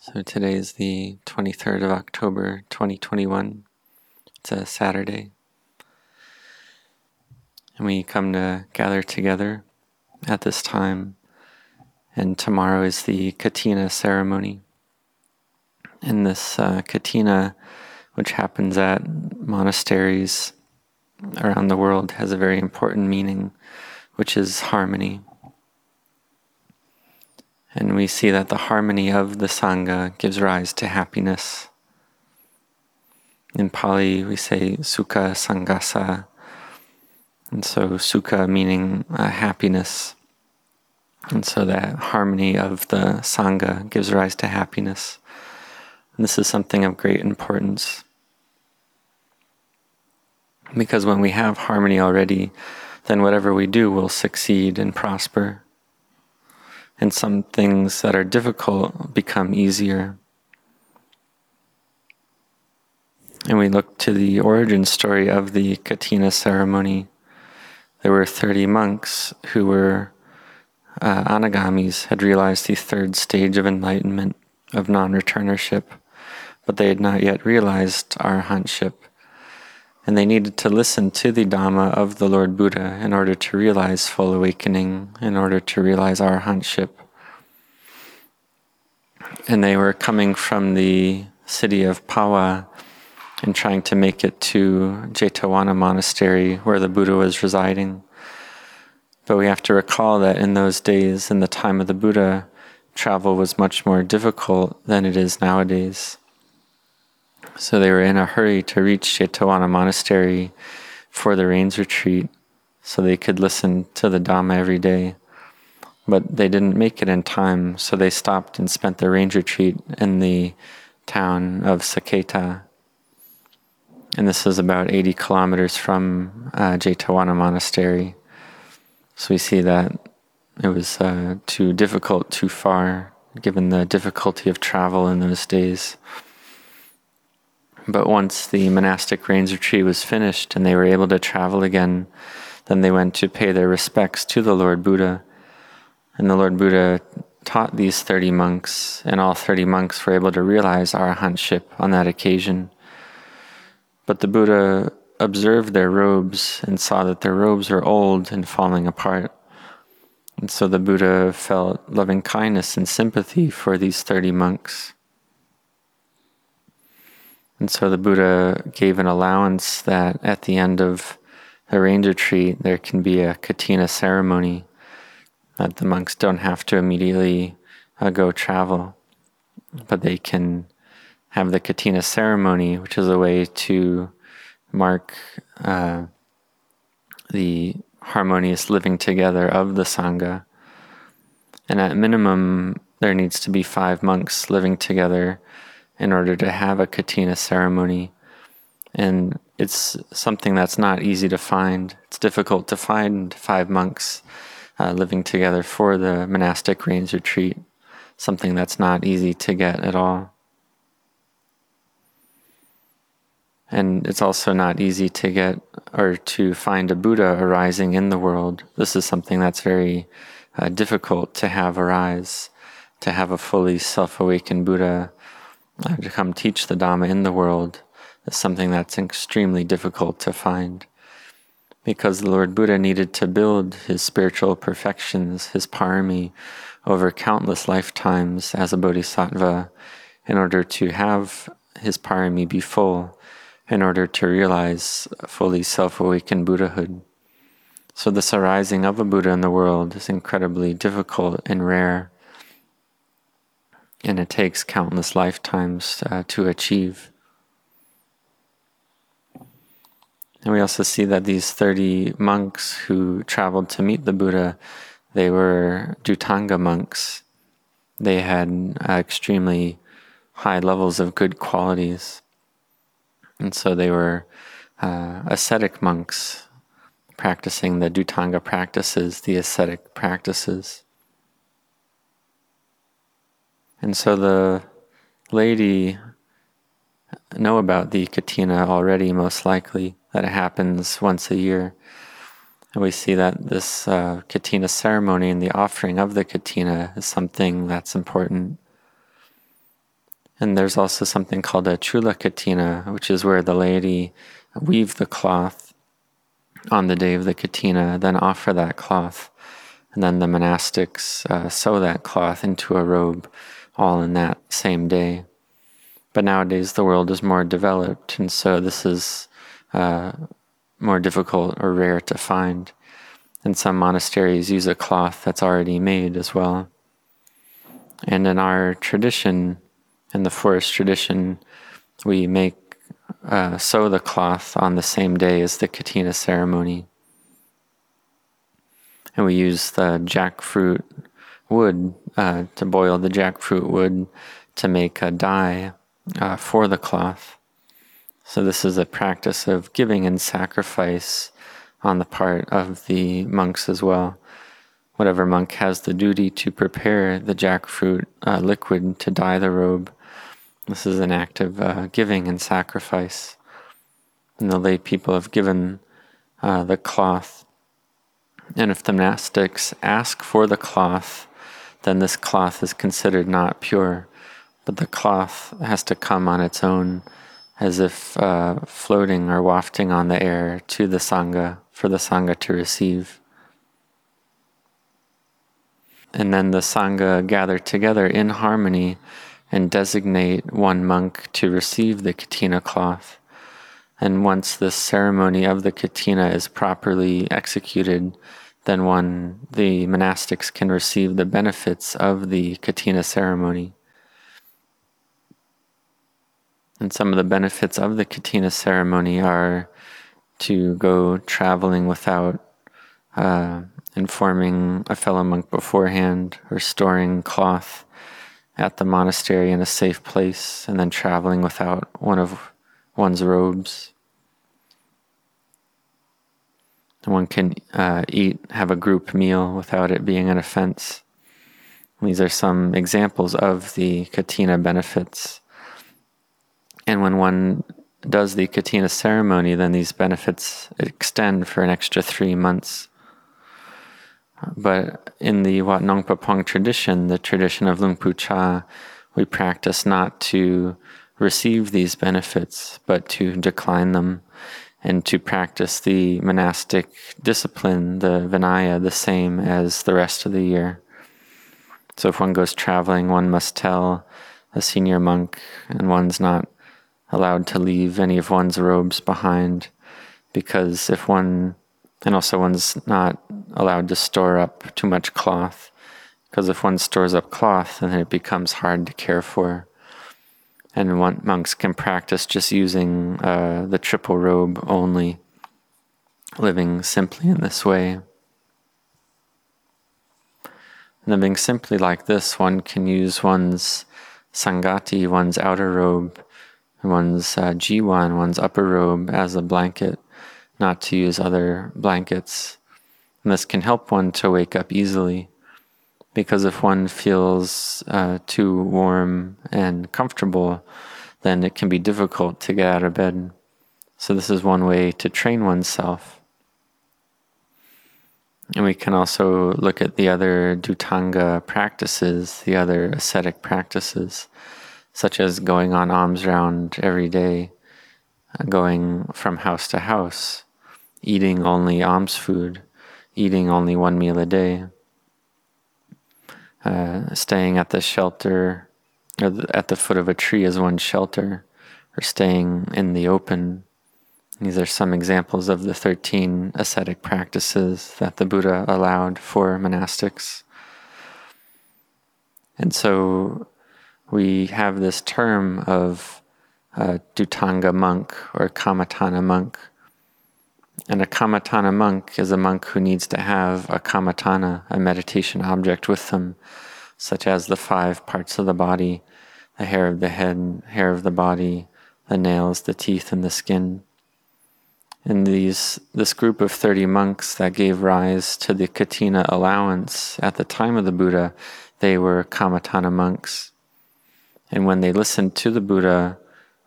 So today is the 23rd of October 2021. It's a Saturday. And we come to gather together at this time. And tomorrow is the Katina ceremony. And this uh, Katina, which happens at monasteries around the world, has a very important meaning, which is harmony. And we see that the harmony of the Sangha gives rise to happiness. In Pali, we say Sukha Sanghassa. And so, Sukha meaning uh, happiness. And so, that harmony of the Sangha gives rise to happiness. And this is something of great importance. Because when we have harmony already, then whatever we do will succeed and prosper and some things that are difficult become easier. And we look to the origin story of the Katina ceremony. There were 30 monks who were uh, anagamis, had realized the third stage of enlightenment, of non returnership, but they had not yet realized arahantship and they needed to listen to the Dhamma of the Lord Buddha in order to realize full awakening, in order to realize arahantship. And they were coming from the city of Pawa and trying to make it to Jetavana Monastery where the Buddha was residing. But we have to recall that in those days, in the time of the Buddha, travel was much more difficult than it is nowadays. So they were in a hurry to reach Jetavana Monastery for the rains retreat so they could listen to the Dhamma every day. But they didn't make it in time, so they stopped and spent the rains retreat in the town of Saketa. And this is about 80 kilometers from uh, Monastery. So we see that it was uh, too difficult, too far, given the difficulty of travel in those days. But once the monastic rains retreat was finished and they were able to travel again, then they went to pay their respects to the Lord Buddha. And the Lord Buddha taught these 30 monks, and all 30 monks were able to realize arahantship on that occasion. But the Buddha observed their robes and saw that their robes were old and falling apart. And so the Buddha felt loving kindness and sympathy for these 30 monks. And so the Buddha gave an allowance that at the end of a rains retreat, there can be a katina ceremony, that the monks don't have to immediately uh, go travel, but they can have the katina ceremony, which is a way to mark uh, the harmonious living together of the Sangha. And at minimum, there needs to be five monks living together in order to have a katina ceremony. And it's something that's not easy to find. It's difficult to find five monks uh, living together for the monastic rains retreat, something that's not easy to get at all. And it's also not easy to get or to find a Buddha arising in the world. This is something that's very uh, difficult to have arise, to have a fully self awakened Buddha to come teach the Dhamma in the world is something that's extremely difficult to find. Because the Lord Buddha needed to build his spiritual perfections, his parami, over countless lifetimes as a bodhisattva in order to have his parami be full, in order to realize fully self awakened Buddhahood. So, this arising of a Buddha in the world is incredibly difficult and rare and it takes countless lifetimes uh, to achieve. And we also see that these 30 monks who traveled to meet the Buddha, they were Dhutanga monks. They had uh, extremely high levels of good qualities. And so they were uh, ascetic monks practicing the Dhutanga practices, the ascetic practices. And so the lady know about the katina already, most likely, that it happens once a year. And we see that this uh, katina ceremony and the offering of the katina is something that's important. And there's also something called a chula katina, which is where the laity weave the cloth on the day of the katina, then offer that cloth. And then the monastics uh, sew that cloth into a robe all in that same day. But nowadays the world is more developed, and so this is uh, more difficult or rare to find. And some monasteries use a cloth that's already made as well. And in our tradition, in the forest tradition, we make uh, sew the cloth on the same day as the katina ceremony. And we use the jackfruit wood uh, to boil the jackfruit wood to make a dye uh, for the cloth. So, this is a practice of giving and sacrifice on the part of the monks as well. Whatever monk has the duty to prepare the jackfruit uh, liquid to dye the robe, this is an act of uh, giving and sacrifice. And the lay people have given uh, the cloth. And if the monastics ask for the cloth, then this cloth is considered not pure. But the cloth has to come on its own as if uh, floating or wafting on the air to the Sangha for the Sangha to receive. And then the Sangha gather together in harmony and designate one monk to receive the katina cloth. And once the ceremony of the katina is properly executed, then one, the monastics can receive the benefits of the katina ceremony. And some of the benefits of the katina ceremony are to go traveling without uh, informing a fellow monk beforehand or storing cloth at the monastery in a safe place and then traveling without one of one's robes. One can uh, eat, have a group meal without it being an offense. These are some examples of the katina benefits. And when one does the katina ceremony, then these benefits extend for an extra three months. But in the Wat Nong Pah tradition, the tradition of Luang Pu Chah, we practice not to receive these benefits, but to decline them and to practice the monastic discipline, the Vinaya, the same as the rest of the year. So if one goes traveling, one must tell a senior monk, and one's not allowed to leave any of one's robes behind, because if one and also, one's not allowed to store up too much cloth, because if one stores up cloth, then it becomes hard to care for. And one, monks can practice just using uh, the triple robe only, living simply in this way. Living simply like this, one can use one's sanghati, one's outer robe, one's uh, jiwan, one's upper robe as a blanket not to use other blankets. And this can help one to wake up easily because if one feels uh, too warm and comfortable, then it can be difficult to get out of bed. So, this is one way to train oneself. And we can also look at the other Dhutanga practices, the other ascetic practices, such as going on alms round every day, going from house to house, eating only alms food, eating only one meal a day, uh, staying at the shelter or at the foot of a tree as one shelter, or staying in the open. These are some examples of the 13 ascetic practices that the Buddha allowed for monastics. And so we have this term of uh, Dhutanga monk or Kammatthana monk, and a kammatthana monk is a monk who needs to have a kammatthana, a meditation object with them, such as the five parts of the body the hair of the head, hair of the body, the nails, the teeth, and the skin. In these, this group of 30 monks that gave rise to the Katina allowance at the time of the Buddha, they were kammatthana monks. And when they listened to the Buddha,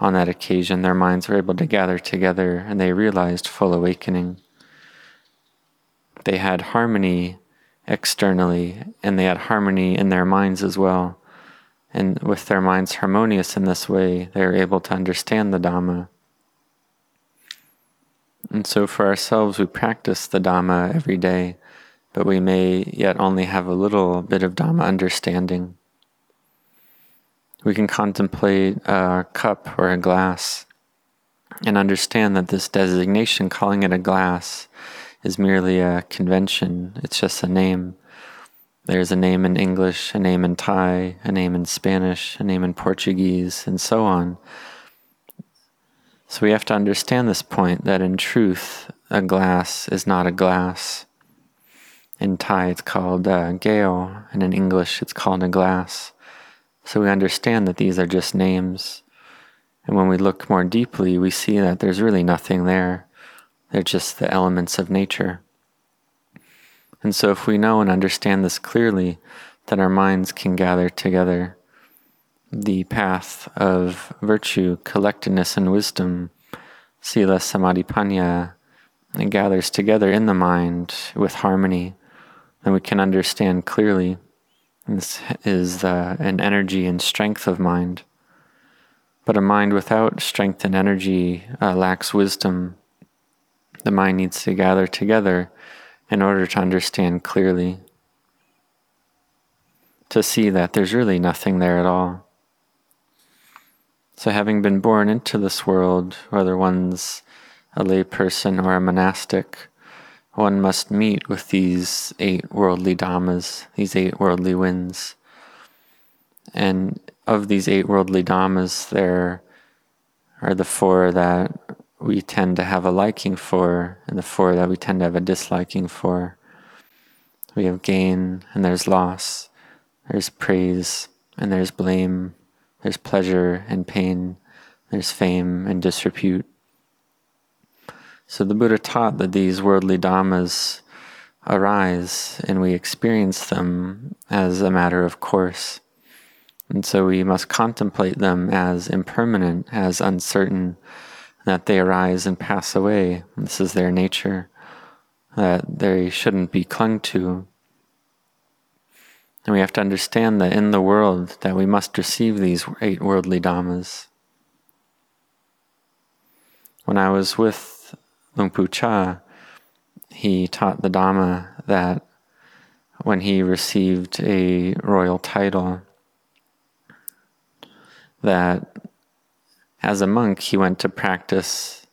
on that occasion, their minds were able to gather together and they realized full awakening. They had harmony externally and they had harmony in their minds as well. And with their minds harmonious in this way, they are able to understand the Dhamma. And so for ourselves, we practice the Dhamma every day, but we may yet only have a little bit of Dhamma understanding. We can contemplate a cup or a glass and understand that this designation, calling it a glass, is merely a convention. It's just a name. There's a name in English, a name in Thai, a name in Spanish, a name in Portuguese, and so on. So we have to understand this point that in truth, a glass is not a glass. In Thai, it's called uh, geo, and in English, it's called a glass. So we understand that these are just names. And when we look more deeply, we see that there's really nothing there. They're just the elements of nature. And so, if we know and understand this clearly, then our minds can gather together the path of virtue, collectedness, and wisdom, sila, samadhi, panya, it gathers together in the mind with harmony, then we can understand clearly. This is uh, an energy and strength of mind. But a mind without strength and energy uh, lacks wisdom. The mind needs to gather together in order to understand clearly, to see that there's really nothing there at all. So, having been born into this world, whether one's a layperson or a monastic, one must meet with these eight worldly dhammas, these eight worldly winds. And of these eight worldly dhammas, there are the four that we tend to have a liking for, and the four that we tend to have a disliking for. We have gain, and there's loss. There's praise, and there's blame. There's pleasure and pain. There's fame and disrepute. So the Buddha taught that these worldly dhammas arise and we experience them as a matter of course. And so we must contemplate them as impermanent, as uncertain, that they arise and pass away. This is their nature, that they shouldn't be clung to. And we have to understand that in the world that we must receive these eight worldly dhammas. When I was with Luang Pu Chah, he taught the Dhamma that when he received a royal title, that as a monk he went to practice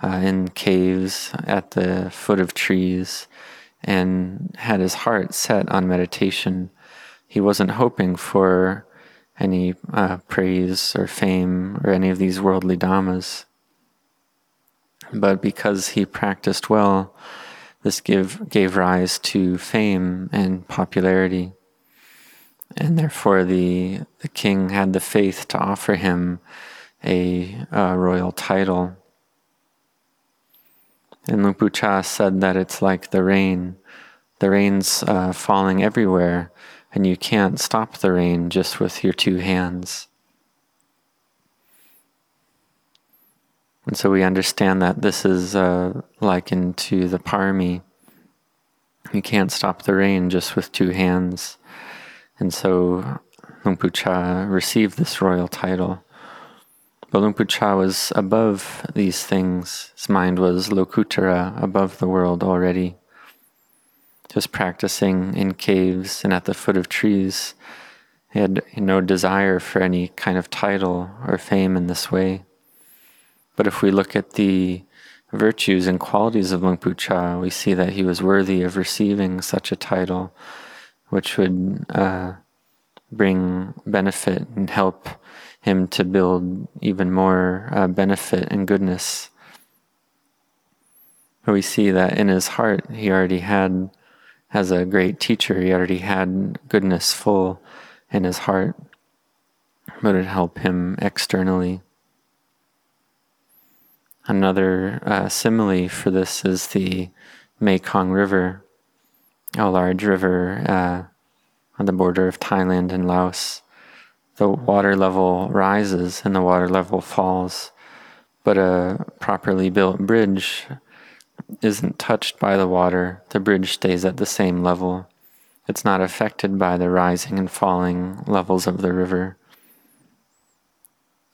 uh, in caves at the foot of trees and had his heart set on meditation. He wasn't hoping for any uh, praise or fame or any of these worldly dhammas. But because he practiced well, this give, gave rise to fame and popularity and therefore the the king had the faith to offer him a, a royal title. And Luang Chah said that it's like the rain. The rain's uh, falling everywhere, and you can't stop the rain just with your two hands. And so we understand that this is uh, likened to the parami. You can't stop the rain just with two hands. And so Luang Pu Chah received this royal title. But Luang Pu Chah was above these things. His mind was Lokuttara, above the world already. Just practicing in caves and at the foot of trees. He had no desire for any kind of title or fame in this way. But if we look at the virtues and qualities of Luang Pu Chah, we see that he was worthy of receiving such a title which would uh, bring benefit and help him to build even more uh, benefit and goodness. We see that in his heart, he already had, as a great teacher, he already had goodness full in his heart, but it helped him externally. Another uh, simile for this is the Mekong River a large river uh, on the border of Thailand and Laos. The water level rises and the water level falls, but a properly built bridge isn't touched by the water. The bridge stays at the same level. It's not affected by the rising and falling levels of the river.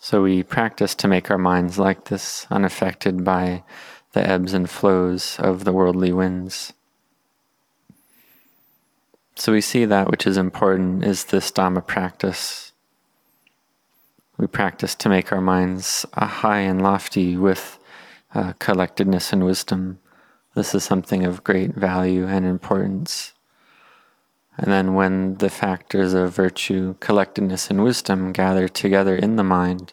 So we practice to make our minds like this, unaffected by the ebbs and flows of the worldly winds. So we see that which is important is this Dhamma practice. We practice to make our minds high and lofty with uh, collectedness and wisdom. This is something of great value and importance. And then when the factors of virtue, collectedness, and wisdom gather together in the mind,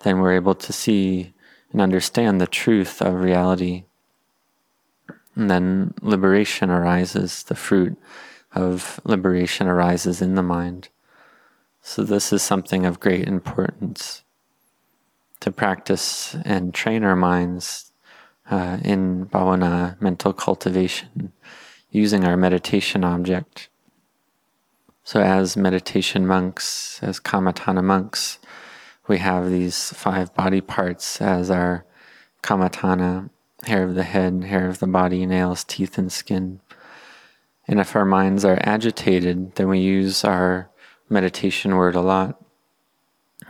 then we're able to see and understand the truth of reality. And then liberation arises, the fruit of liberation arises in the mind. So, this is something of great importance to practice and train our minds uh, in bhavana, mental cultivation, using our meditation object so, as meditation monks, as Kammatthana monks, we have these five body parts as our Kammatthana hair of the head, hair of the body, nails, teeth, and skin. And if our minds are agitated, then we use our meditation word a lot.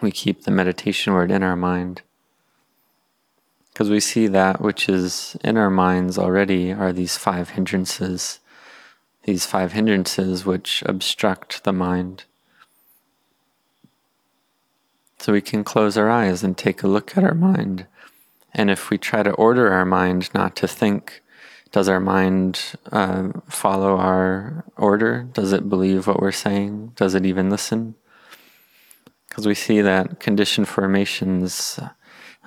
We keep the meditation word in our mind. Because we see that which is in our minds already are these five hindrances these five hindrances which obstruct the mind. So we can close our eyes and take a look at our mind. And if we try to order our mind not to think, does our mind uh, follow our order? Does it believe what we're saying? Does it even listen? Because we see that conditioned formations,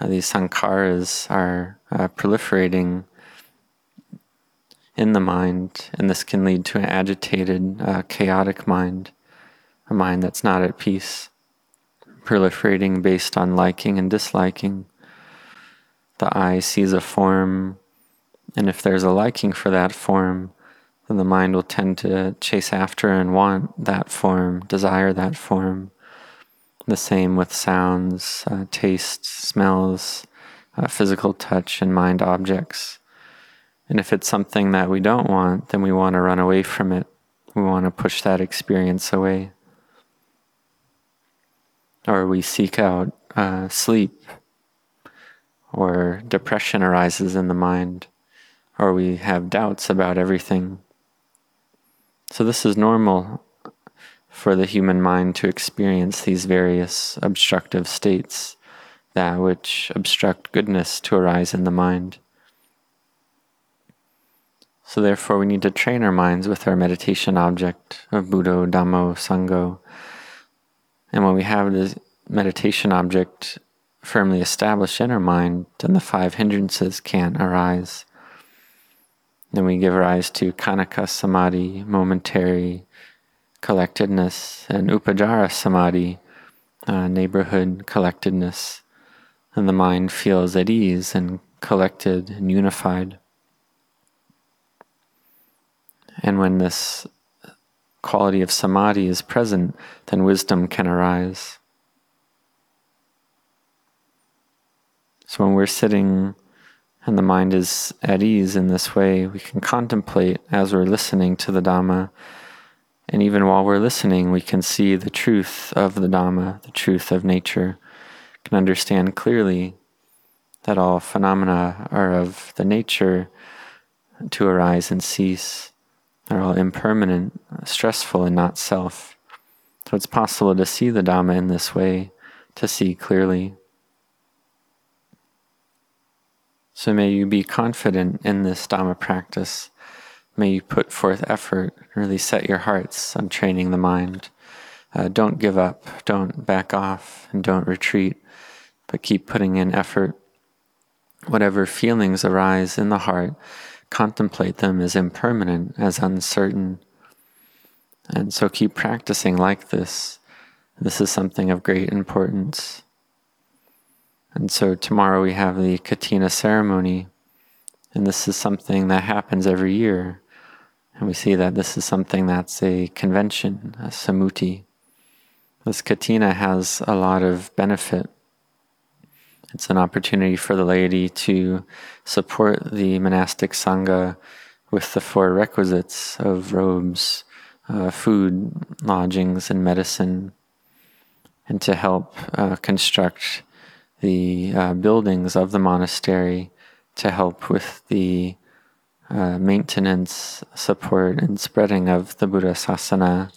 uh, these sankharas, are uh, proliferating in the mind, and this can lead to an agitated, uh, chaotic mind, a mind that's not at peace, proliferating based on liking and disliking. The eye sees a form, and if there's a liking for that form, then the mind will tend to chase after and want that form, desire that form. The same with sounds, uh, tastes, smells, uh, physical touch, and mind objects. And if it's something that we don't want, then we want to run away from it. We want to push that experience away. Or we seek out uh, sleep, or depression arises in the mind, or we have doubts about everything. So, this is normal for the human mind to experience these various obstructive states, that which obstruct goodness to arise in the mind. So therefore we need to train our minds with our meditation object of Buddha, Dhammo, Sangho. And when we have this meditation object firmly established in our mind, then the five hindrances can't arise. Then we give rise to khanika samadhi, momentary collectedness, and Upacara samadhi, uh, neighborhood collectedness. And the mind feels at ease and collected and unified. And when this quality of samadhi is present, then wisdom can arise. So when we're sitting and the mind is at ease in this way, we can contemplate as we're listening to the Dhamma. And even while we're listening, we can see the truth of the Dhamma, the truth of nature, can understand clearly that all phenomena are of the nature to arise and cease. They're all impermanent, stressful, and not self. So it's possible to see the Dhamma in this way, to see clearly. So may you be confident in this Dhamma practice. May you put forth effort, really set your hearts on training the mind. Uh, don't give up, don't back off, and don't retreat, but keep putting in effort. Whatever feelings arise in the heart, contemplate them as impermanent, as uncertain. And so keep practicing like this. This is something of great importance. And so tomorrow we have the Katina ceremony, and this is something that happens every year. And we see that this is something that's a convention, a sammuti. This Katina has a lot of benefit it's an opportunity for the laity to support the monastic sangha with the four requisites of robes, uh, food, lodgings, and medicine, and to help uh, construct the uh, buildings of the monastery to help with the uh, maintenance, support, and spreading of the Buddha Sasana,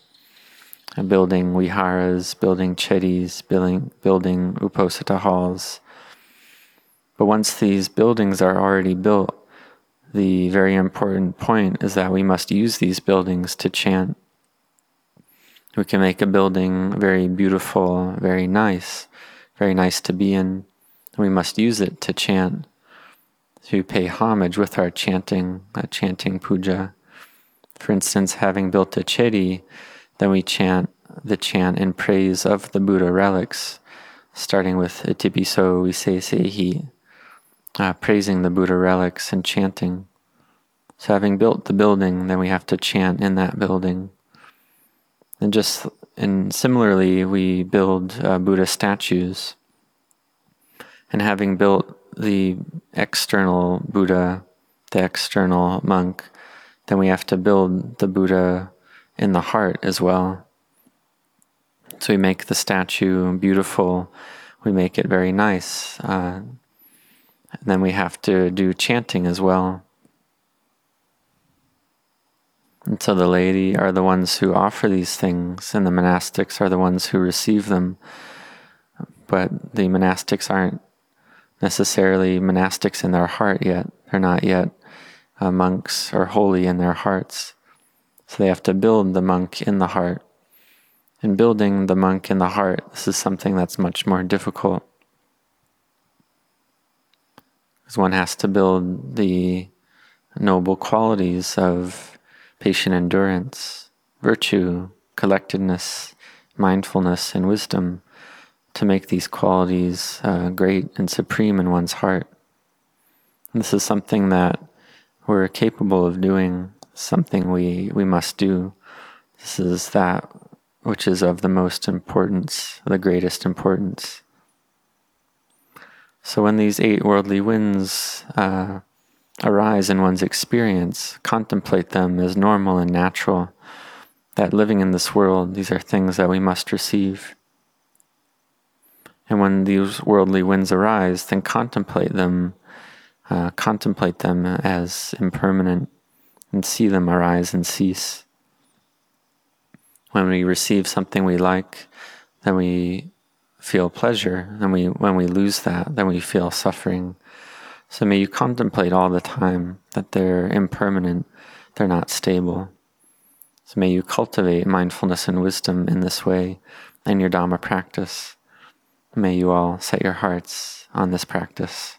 building viharas, building chedis, building, building uposatha halls. But once these buildings are already built, the very important point is that we must use these buildings to chant. We can make a building very beautiful, very nice, very nice to be in. We must use it to chant, to pay homage with our chanting, a chanting puja. For instance, having built a chedi, then we chant the chant in praise of the Buddha relics, starting with Itipiso Visesehi, uh, praising the Buddha relics and chanting. So, having built the building, then we have to chant in that building. And just and similarly, we build uh, Buddha statues. And having built the external Buddha, the external monk, then we have to build the Buddha in the heart as well. So we make the statue beautiful, we make it very nice. Uh, and then we have to do chanting as well. And so the laity are the ones who offer these things, and the monastics are the ones who receive them. But the monastics aren't necessarily monastics in their heart yet. They're not yet uh, monks or holy in their hearts. So they have to build the monk in the heart. And building the monk in the heart, this is something that's much more difficult. Because one has to build the noble qualities of patient endurance, virtue, collectedness, mindfulness, and wisdom to make these qualities uh, great and supreme in one's heart. And this is something that we're capable of doing, something we, we must do. This is that which is of the most importance, the greatest importance. So when these eight worldly winds uh, arise in one's experience, contemplate them as normal and natural, that living in this world, these are things that we must receive. And when these worldly winds arise, then contemplate them, uh, contemplate them as impermanent, and see them arise and cease. When we receive something we like, then we feel pleasure, and we when we lose that, then we feel suffering so may you contemplate all the time that they're impermanent, they're not stable. So may you cultivate mindfulness and wisdom in this way in your Dhamma practice. May you all set your hearts on this practice.